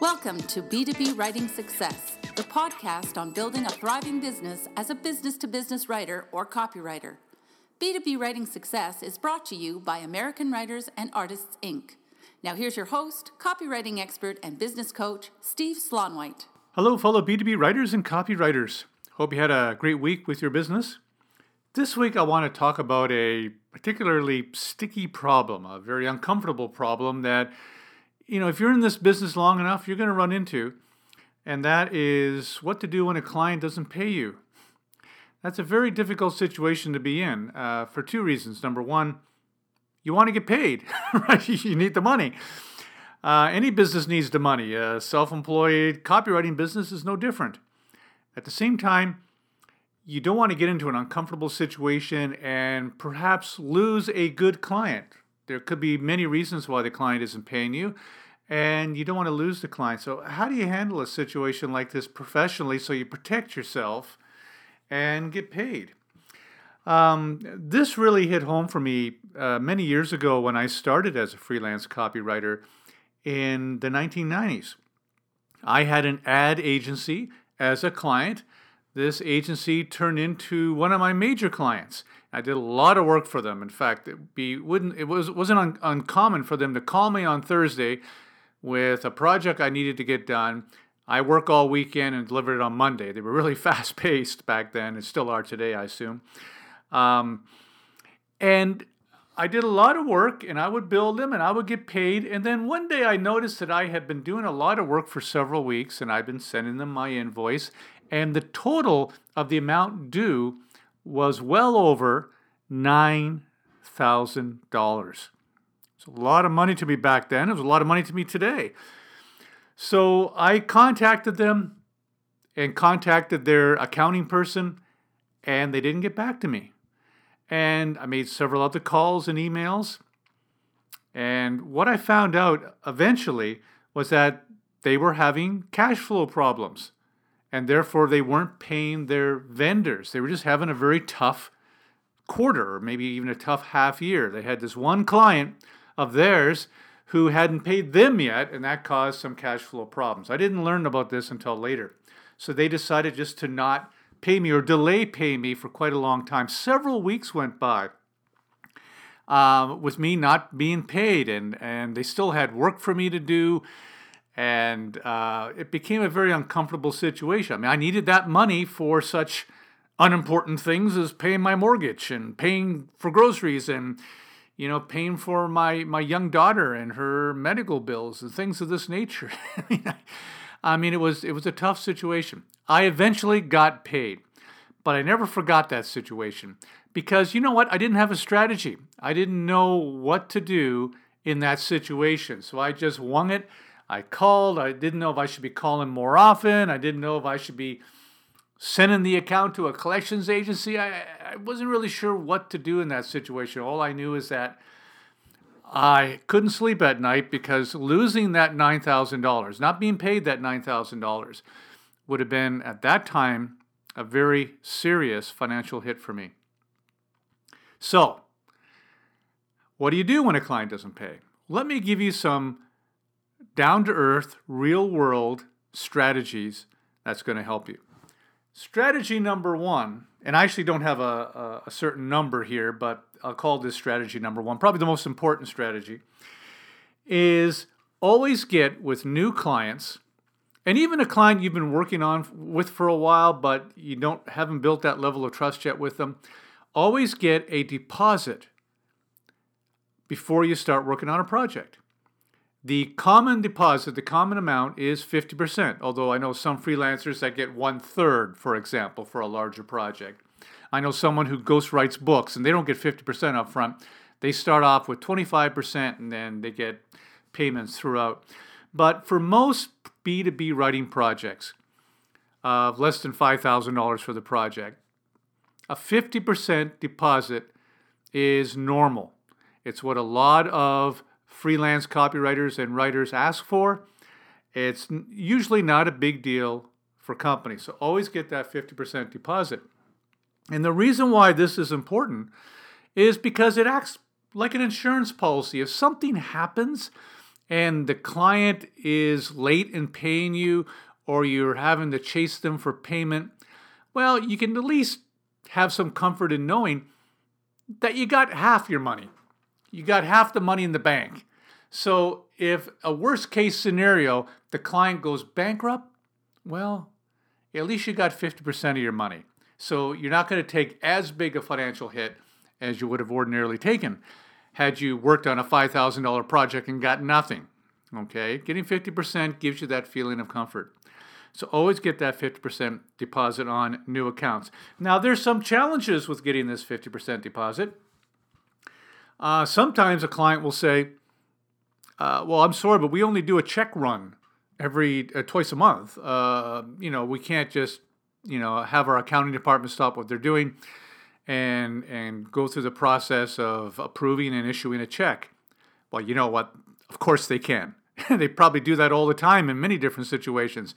Welcome to B2B Writing Success, the podcast on building a thriving business as a business to business writer or copywriter. B2B Writing Success is brought to you by American Writers and Artists, Inc. Now, here's your host, copywriting expert, and business coach, Steve Slaunwhite. Hello, fellow B2B writers and copywriters. Hope you had a great week with your business. This week, I want to talk about a particularly sticky problem, a very uncomfortable problem that, you know, if you're in this business long enough, you're going to run into, and that is what to do when a client doesn't pay you. That's a very difficult situation to be in uh, for two reasons. Number one, you want to get paid, right? You need the money. Uh, any business needs the money. A self employed copywriting business is no different. At the same time, you don't want to get into an uncomfortable situation and perhaps lose a good client. There could be many reasons why the client isn't paying you, and you don't want to lose the client. So, how do you handle a situation like this professionally so you protect yourself and get paid? Um, this really hit home for me uh, many years ago when I started as a freelance copywriter in the 1990s. I had an ad agency as a client. This agency turned into one of my major clients. I did a lot of work for them. In fact, it be wouldn't it was wasn't un, uncommon for them to call me on Thursday with a project I needed to get done. I work all weekend and deliver it on Monday. They were really fast paced back then, and still are today, I assume. Um, and I did a lot of work and I would billed them and I would get paid. And then one day I noticed that I had been doing a lot of work for several weeks and I'd been sending them my invoice. And the total of the amount due was well over $9,000. It's a lot of money to me back then. It was a lot of money to me today. So I contacted them and contacted their accounting person, and they didn't get back to me. And I made several other calls and emails. And what I found out eventually was that they were having cash flow problems. And therefore, they weren't paying their vendors. They were just having a very tough quarter, or maybe even a tough half year. They had this one client of theirs who hadn't paid them yet, and that caused some cash flow problems. I didn't learn about this until later. So they decided just to not pay me or delay pay me for quite a long time. Several weeks went by um, with me not being paid, and, and they still had work for me to do. And uh, it became a very uncomfortable situation. I mean, I needed that money for such unimportant things as paying my mortgage and paying for groceries and you know paying for my my young daughter and her medical bills and things of this nature. I mean, it was it was a tough situation. I eventually got paid, but I never forgot that situation because you know what? I didn't have a strategy. I didn't know what to do in that situation, so I just wung it. I called. I didn't know if I should be calling more often. I didn't know if I should be sending the account to a collections agency. I, I wasn't really sure what to do in that situation. All I knew is that I couldn't sleep at night because losing that $9,000, not being paid that $9,000, would have been at that time a very serious financial hit for me. So, what do you do when a client doesn't pay? Let me give you some down to earth, real world strategies that's going to help you. Strategy number one, and I actually don't have a, a, a certain number here, but I'll call this strategy number one, probably the most important strategy, is always get with new clients, and even a client you've been working on with for a while, but you don't haven't built that level of trust yet with them, always get a deposit before you start working on a project. The common deposit, the common amount is 50%, although I know some freelancers that get one third, for example, for a larger project. I know someone who ghost writes books and they don't get 50% up front. They start off with 25% and then they get payments throughout. But for most B2B writing projects of less than $5,000 for the project, a 50% deposit is normal. It's what a lot of freelance copywriters and writers ask for. It's usually not a big deal for companies. So always get that 50% deposit. And the reason why this is important is because it acts like an insurance policy. If something happens and the client is late in paying you or you're having to chase them for payment, well, you can at least have some comfort in knowing that you got half your money. You got half the money in the bank. So if a worst case scenario, the client goes bankrupt, well, at least you got 50% of your money. So you're not going to take as big a financial hit as you would have ordinarily taken had you worked on a $5,000 project and got nothing. Okay, getting 50% gives you that feeling of comfort. So always get that 50% deposit on new accounts. Now, there's some challenges with getting this 50% deposit. Uh, sometimes a client will say, uh, "Well, I'm sorry, but we only do a check run every uh, twice a month. Uh, you know, we can't just you know have our accounting department stop what they're doing and and go through the process of approving and issuing a check." Well, you know what? Of course they can. they probably do that all the time in many different situations.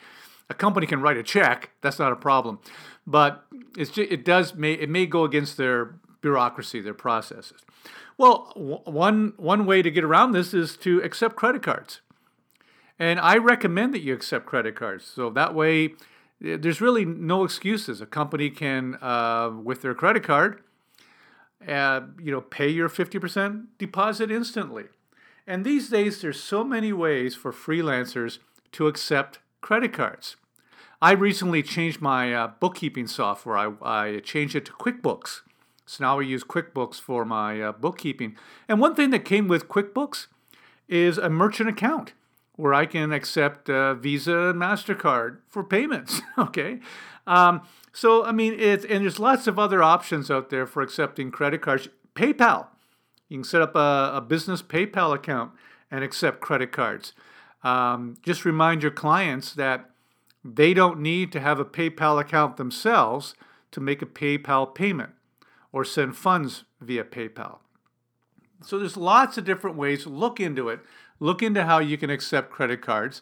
A company can write a check; that's not a problem, but it's just, it does may it may go against their bureaucracy, their processes. Well, w- one one way to get around this is to accept credit cards, and I recommend that you accept credit cards. So that way, there's really no excuses. A company can, uh, with their credit card, uh, you know, pay your fifty percent deposit instantly. And these days, there's so many ways for freelancers to accept credit cards. I recently changed my uh, bookkeeping software. I, I changed it to QuickBooks. So now I use QuickBooks for my uh, bookkeeping. And one thing that came with QuickBooks is a merchant account where I can accept uh, Visa and MasterCard for payments. okay. Um, so, I mean, it's, and there's lots of other options out there for accepting credit cards. PayPal. You can set up a, a business PayPal account and accept credit cards. Um, just remind your clients that they don't need to have a PayPal account themselves to make a PayPal payment or send funds via PayPal. So there's lots of different ways. Look into it. Look into how you can accept credit cards.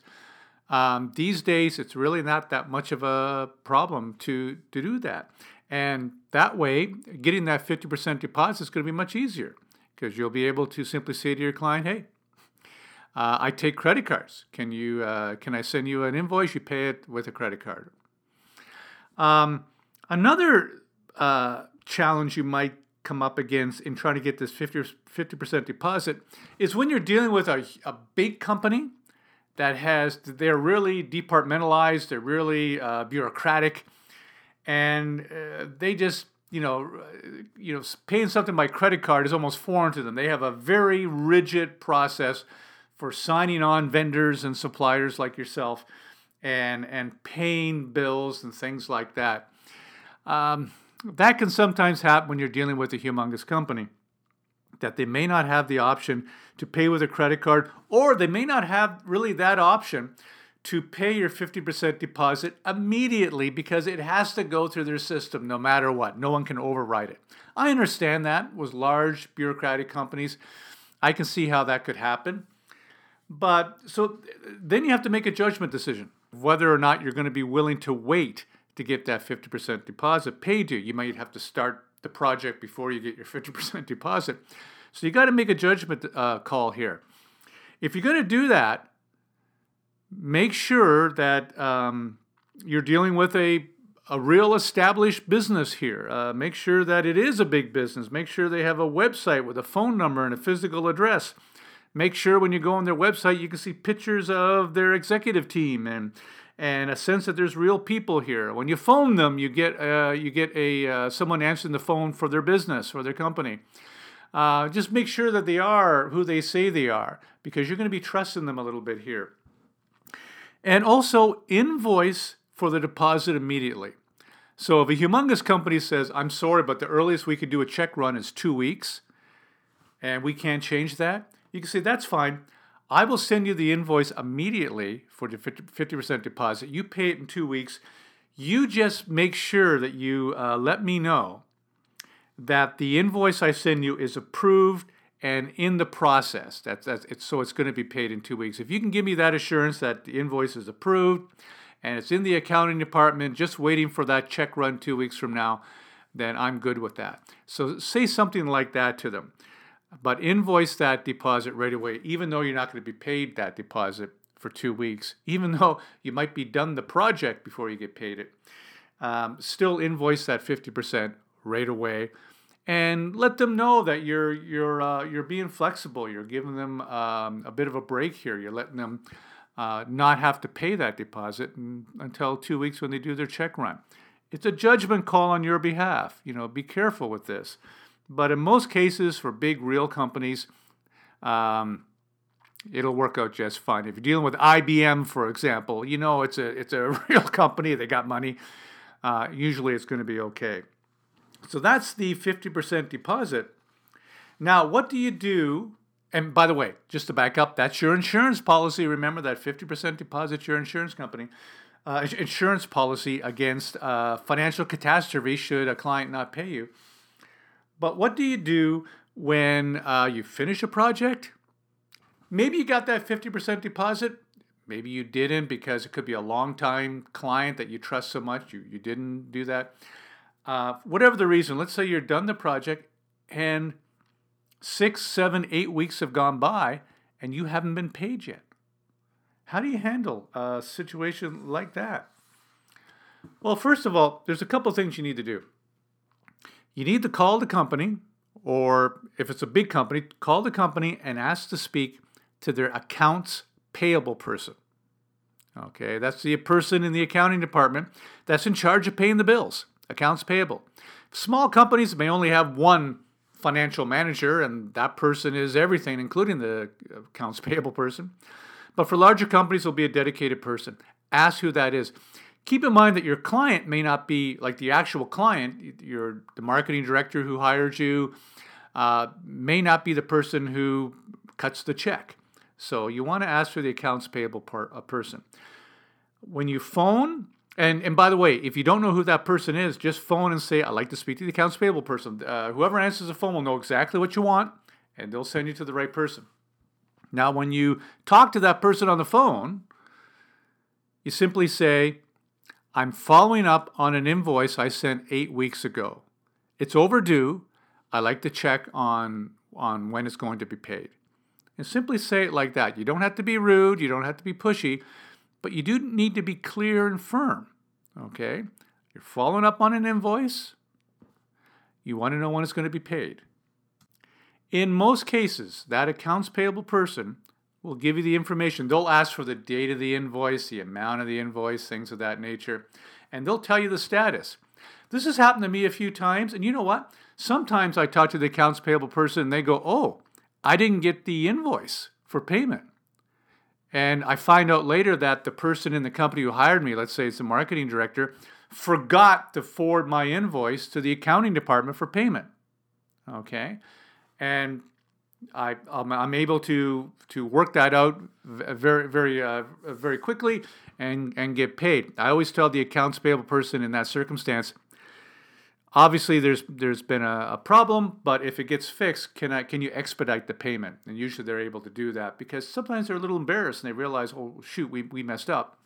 Um, these days, it's really not that much of a problem to, to do that. And that way, getting that 50% deposit is going to be much easier because you'll be able to simply say to your client, hey, uh, I take credit cards. Can you uh, can I send you an invoice? You pay it with a credit card. Um, another uh, challenge you might come up against in trying to get this 50 percent deposit is when you're dealing with a, a big company that has they're really departmentalized, they're really uh, bureaucratic, and uh, they just you know you know paying something by credit card is almost foreign to them. They have a very rigid process for signing on vendors and suppliers like yourself, and and paying bills and things like that. Um, that can sometimes happen when you're dealing with a humongous company that they may not have the option to pay with a credit card, or they may not have really that option to pay your 50% deposit immediately because it has to go through their system no matter what. No one can override it. I understand that with large bureaucratic companies. I can see how that could happen. But so then you have to make a judgment decision whether or not you're going to be willing to wait to get that 50% deposit paid you. You might have to start the project before you get your 50% deposit. So you got to make a judgment uh, call here. If you're going to do that, make sure that um, you're dealing with a a real established business here. Uh, make sure that it is a big business. Make sure they have a website with a phone number and a physical address. Make sure when you go on their website, you can see pictures of their executive team and and a sense that there's real people here. When you phone them, you get uh, you get a uh, someone answering the phone for their business or their company. Uh, just make sure that they are who they say they are, because you're going to be trusting them a little bit here. And also invoice for the deposit immediately. So if a humongous company says, "I'm sorry, but the earliest we could do a check run is two weeks," and we can't change that, you can say that's fine. I will send you the invoice immediately for the 50% deposit. You pay it in two weeks. You just make sure that you uh, let me know that the invoice I send you is approved and in the process. That's, that's it's, so it's going to be paid in two weeks. If you can give me that assurance that the invoice is approved and it's in the accounting department, just waiting for that check run two weeks from now, then I'm good with that. So say something like that to them. But invoice that deposit right away, even though you're not going to be paid that deposit for two weeks, even though you might be done the project before you get paid it. Um, still invoice that 50% right away and let them know that you're you're uh, you're being flexible. You're giving them um, a bit of a break here. You're letting them uh, not have to pay that deposit until two weeks when they do their check run. It's a judgment call on your behalf. You know, be careful with this. But in most cases, for big real companies, um, it'll work out just fine. If you're dealing with IBM, for example, you know it's a it's a real company. They got money. Uh, usually, it's going to be okay. So that's the 50% deposit. Now, what do you do? And by the way, just to back up, that's your insurance policy. Remember that 50% deposit, your insurance company. Uh, insurance policy against uh, financial catastrophe should a client not pay you. But what do you do when uh, you finish a project? Maybe you got that 50% deposit. Maybe you didn't because it could be a long time client that you trust so much you, you didn't do that. Uh, whatever the reason, let's say you're done the project and six, seven, eight weeks have gone by and you haven't been paid yet. How do you handle a situation like that? Well, first of all, there's a couple things you need to do. You need to call the company, or if it's a big company, call the company and ask to speak to their accounts payable person. Okay, that's the person in the accounting department that's in charge of paying the bills accounts payable. Small companies may only have one financial manager, and that person is everything, including the accounts payable person. But for larger companies, it'll be a dedicated person. Ask who that is. Keep in mind that your client may not be like the actual client. Your the marketing director who hired you uh, may not be the person who cuts the check. So you want to ask for the accounts payable part, a person. When you phone, and and by the way, if you don't know who that person is, just phone and say, "I'd like to speak to the accounts payable person." Uh, whoever answers the phone will know exactly what you want, and they'll send you to the right person. Now, when you talk to that person on the phone, you simply say, "I'm following up on an invoice I sent eight weeks ago. It's overdue. I like to check on on when it's going to be paid." And simply say it like that. You don't have to be rude. You don't have to be pushy but you do need to be clear and firm. Okay? You're following up on an invoice. You want to know when it's going to be paid. In most cases, that accounts payable person will give you the information. They'll ask for the date of the invoice, the amount of the invoice, things of that nature, and they'll tell you the status. This has happened to me a few times, and you know what? Sometimes I talk to the accounts payable person and they go, Oh, I didn't get the invoice for payment. And I find out later that the person in the company who hired me, let's say it's the marketing director, forgot to forward my invoice to the accounting department for payment. Okay. And I, I'm, able to, to work that out very, very, uh, very quickly and, and get paid. I always tell the accounts payable person in that circumstance, Obviously, there's there's been a, a, problem, but if it gets fixed, can I can you expedite the payment? And usually they're able to do that because sometimes they're a little embarrassed and they realize, oh shoot, we, we messed up.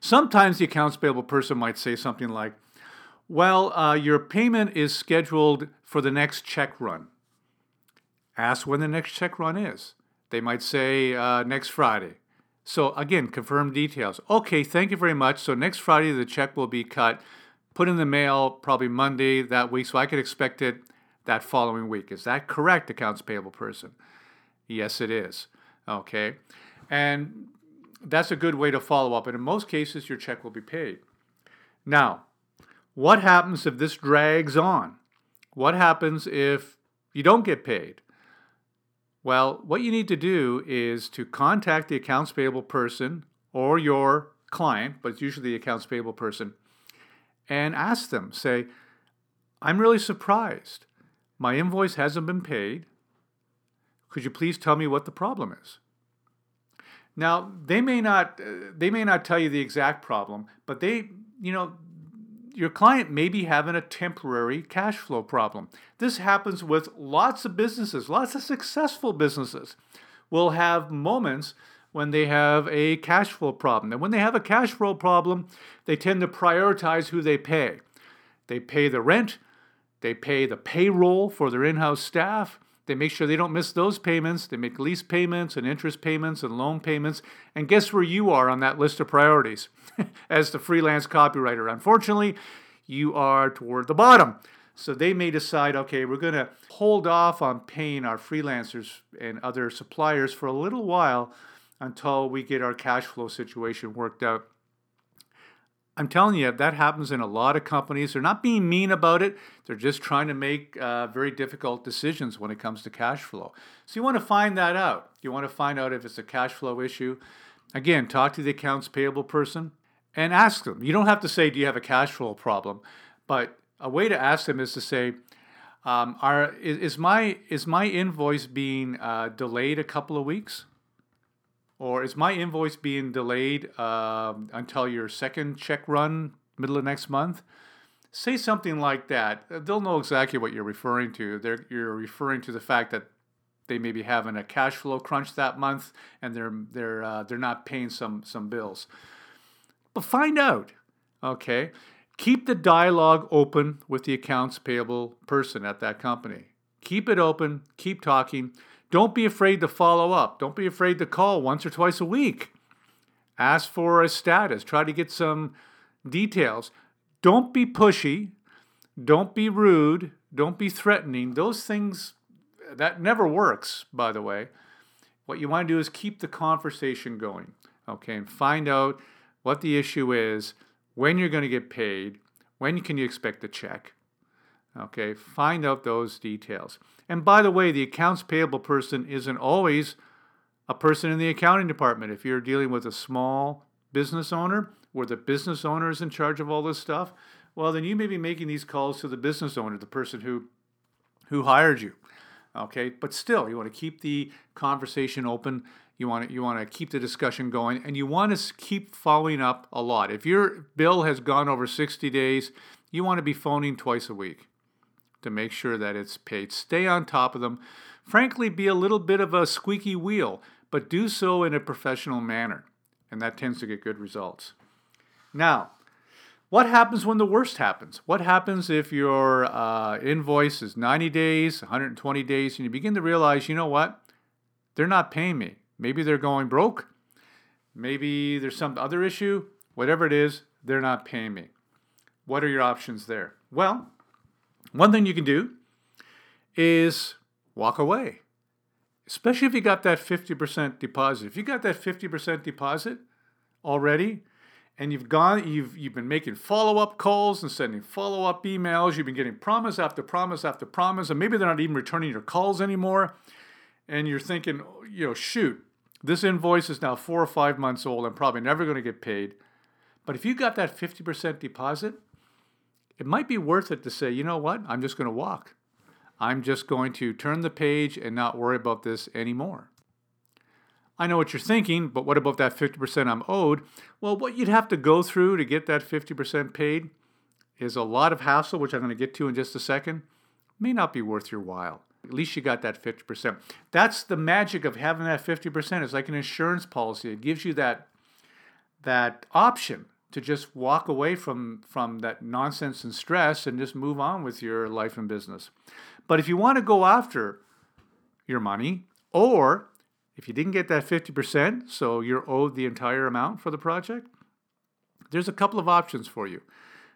Sometimes the accounts payable person might say something like, "Well, uh, your payment is scheduled for the next check run." Ask when the next check run is. They might say uh, next Friday. So again, confirm details. Okay, thank you very much. So next Friday the check will be cut put in the mail probably Monday that week, so I could expect it that following week. Is that correct, accounts payable person? Yes, it is. Okay. And that's a good way to follow up. And in most cases, your check will be paid. Now, what happens if this drags on? What happens if you don't get paid? Well, what you need to do is to contact the accounts payable person or your client, but it's usually the accounts payable person, and ask them, say, I'm really surprised. My invoice hasn't been paid. Could you please tell me what the problem is? Now, they may not uh, they may not tell you the exact problem, but they, you know, your client may be having a temporary cash flow problem. This happens with lots of businesses, lots of successful businesses will have moments when they have a cash flow problem. And when they have a cash flow problem, they tend to prioritize who they pay. They pay the rent, they pay the payroll for their in house staff, They make sure they don't miss those payments. They make lease payments and interest payments and loan payments. And guess where you are on that list of priorities as the freelance copywriter? Unfortunately, you are toward the bottom. So they may decide, okay, we're going to hold off on paying our freelancers and other suppliers for a little while until we get our cash flow situation worked out. I'm telling you, that happens in a lot of companies. They're not being mean about it. They're just trying to make uh, very difficult decisions when it comes to cash flow. So you want to find that out. You want to find out if it's a cash flow issue. Again, talk to the accounts payable person and ask them. You don't have to say, "Do you have a cash flow problem?" But a way to ask them is to say, um, "Are is, is, my is my invoice being uh, delayed a couple of weeks?" Or is my invoice being delayed um, until your second check run, middle of next month? Say something like that. They'll know exactly what you're referring to. They're, you're referring to the fact that they may be having a cash flow crunch that month and they're, they're, uh, they're not paying some, some bills. But find out, okay? Keep the dialogue open with the accounts payable person at that company. Keep it open, keep talking. Don't be afraid to follow up. Don't be afraid to call once or twice a week. Ask for a status. Try to get some details. Don't be pushy. Don't be rude. Don't be threatening. Those things, that never works, by the way. What you want to do is keep the conversation going, okay, and find out what the issue is, when you're going to get paid, when can you expect a check. Okay, find out those details. And by the way, the accounts payable person isn't always a person in the accounting department. If you're dealing with a small business owner where the business owner is in charge of all this stuff, well, then you may be making these calls to the business owner, the person who who hired you. Okay, but still, you want to keep the conversation open. You want to you want to keep the discussion going, and you want to keep following up a lot. If your bill has gone over 60 days, you want to be phoning twice a week to make sure that it's paid. Stay on top of them. Frankly, be a little bit of a squeaky wheel, but do so in a professional manner, and that tends to get good results. Now, what happens when the worst happens? What happens if your uh, invoice is 90 days, 120 days, and you begin to realize, you know what? They're not paying me. Maybe they're going broke. Maybe there's some other issue. Whatever it is, they're not paying me. What are your options there? Well, one thing you can do is walk away, especially if you got that 50% deposit. If you got that 50% deposit already, and you've gone, you've you've been making follow-up calls and sending follow-up emails. You've been getting promise after promise after promise, and maybe they're not even returning your calls anymore. And you're thinking, you know, shoot, this invoice is now four or five months old. I'm probably never going to get paid. But if you got that 50% deposit, it might be worth it to say, you know what, I'm just going to walk. I'm just going to turn the page and not worry about this anymore. I know what you're thinking, but what about that 50% I'm owed? Well, what you'd have to go through to get that 50% paid is a lot of hassle, which I'm going to get to in just a second. May not be worth your while. At least you got that 50%. That's the magic of having that 50%. It's like an insurance policy. It gives you that that option to just walk away from from that nonsense and stress and just move on with your life and business. But if you want to go after your money or if you didn't get that 50%, so you're owed the entire amount for the project, there's a couple of options for you.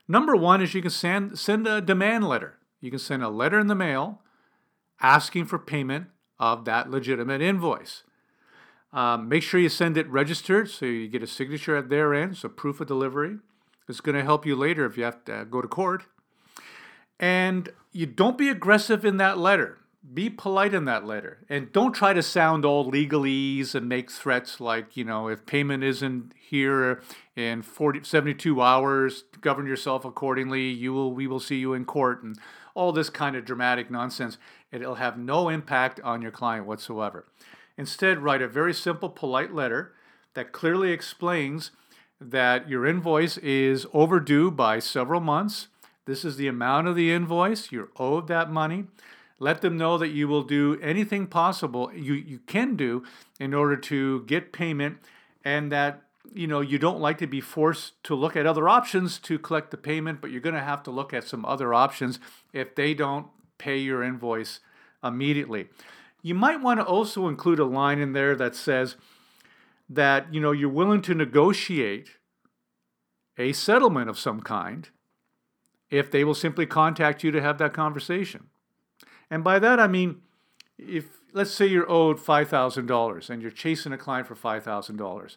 Number one is you can send, send a demand letter. You can send a letter in the mail asking for payment of that legitimate invoice. Um, make sure you send it registered so you get a signature at their end, so proof of delivery. It's going to help you later if you have to go to court. And you don't be aggressive in that letter. Be polite in that letter. And don't try to sound all legalese and make threats like, you know, if payment isn't here in 40, 72 hours, govern yourself accordingly. You will, we will see you in court and all this kind of dramatic nonsense. It'll have no impact on your client whatsoever. Instead, write a very simple, polite letter that clearly explains that your invoice is overdue by several months. This is the amount of the invoice. You're owed that money. Let them know that you will do anything possible you, you can do in order to get payment and that you know you don't like to be forced to look at other options to collect the payment, but you're going to have to look at some other options if they don't pay your invoice immediately. You might want to also include a line in there that says that you know you're willing to negotiate a settlement of some kind if they will simply contact you to have that conversation. And by that I mean if let's say you're owed $5,000 and you're chasing a client for $5,000.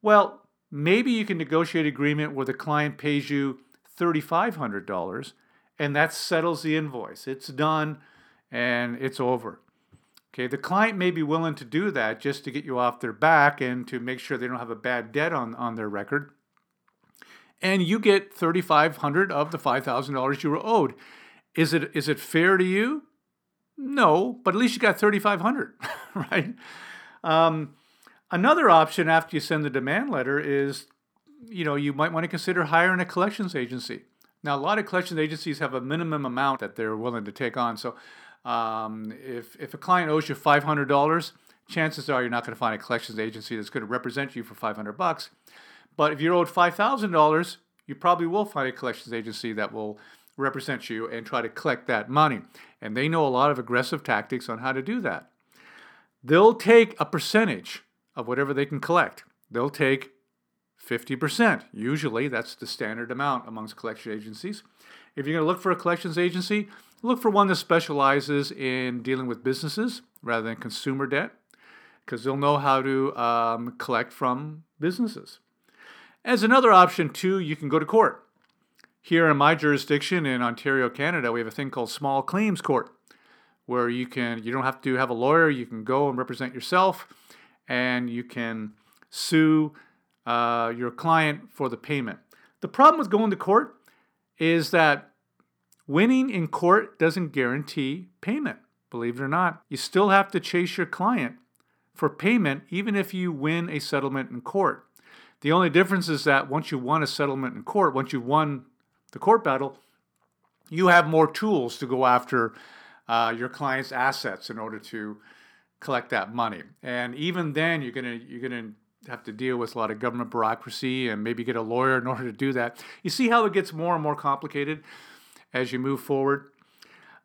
Well, maybe you can negotiate an agreement where the client pays you $3,500 and that settles the invoice. It's done and it's over. Okay, the client may be willing to do that just to get you off their back and to make sure they don't have a bad debt on, on their record. And you get 3500 of the $5,000 you were owed. Is it is it fair to you? No, but at least you got 3500 right? Um, another option after you send the demand letter is you know, you might want to consider hiring a collections agency. Now, a lot of collections agencies have a minimum amount that they're willing to take on. So, um, if, if a client owes you $500, chances are you're not going to find a collections agency that's going to represent you for 500 bucks. But if you're owed $5,000, you probably will find a collections agency that will represent you and try to collect that money. And they know a lot of aggressive tactics on how to do that. They'll take a percentage of whatever they can collect. They'll take 50%. Usually, that's the standard amount amongst collection agencies. If you're going to look for a collections agency, look for one that specializes in dealing with businesses rather than consumer debt, because they'll know how to um, collect from businesses. As another option, too, you can go to court. Here in my jurisdiction in Ontario, Canada, we have a thing called small claims court, where you can you don't have to have a lawyer. You can go and represent yourself, and you can sue uh, your client for the payment. The problem with going to court is that winning in court doesn't guarantee payment. Believe it or not, you still have to chase your client for payment, even if you win a settlement in court. The only difference is that once you won a settlement in court, once you've won the court battle, you have more tools to go after uh, your client's assets in order to collect that money. And even then, you're gonna you're gonna have to deal with a lot of government bureaucracy and maybe get a lawyer in order to do that. You see how it gets more and more complicated as you move forward.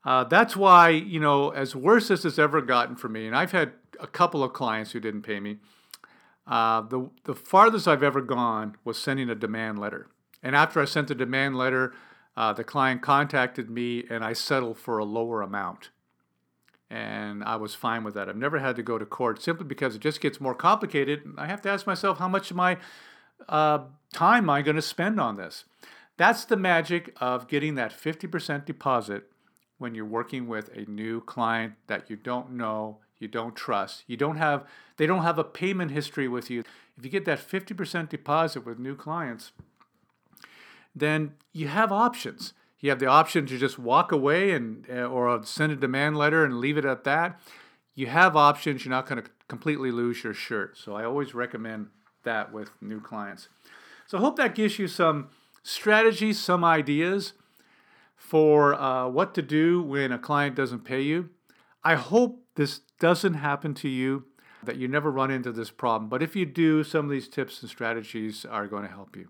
Uh, that's why you know, as worse as it's ever gotten for me, and I've had a couple of clients who didn't pay me. Uh, the, the farthest I've ever gone was sending a demand letter. And after I sent the demand letter, uh, the client contacted me and I settled for a lower amount. And I was fine with that. I've never had to go to court simply because it just gets more complicated. I have to ask myself how much of my uh, time am I going to spend on this? That's the magic of getting that 50% deposit when you're working with a new client that you don't know you don't trust. You don't have they don't have a payment history with you. If you get that 50% deposit with new clients, then you have options. You have the option to just walk away and uh, or send a demand letter and leave it at that. You have options. You're not going to completely lose your shirt. So I always recommend that with new clients. So I hope that gives you some strategies, some ideas for uh, what to do when a client doesn't pay you. I hope this doesn't happen to you, that you never run into this problem. But if you do, some of these tips and strategies are going to help you.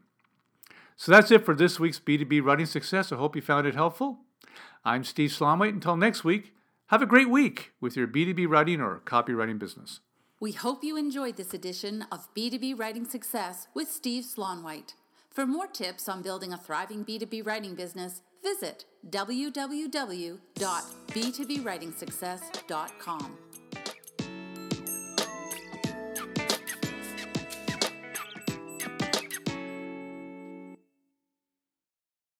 So that's it for this week's B2B Writing Success. I hope you found it helpful. I'm Steve Slaunwhite. Until next week, have a great week with your B2B writing or copywriting business. We hope you enjoyed this edition of B2B Writing Success with Steve Slaunwhite. For more tips on building a thriving B2B writing business, visit www.b2bwritingsuccess.com.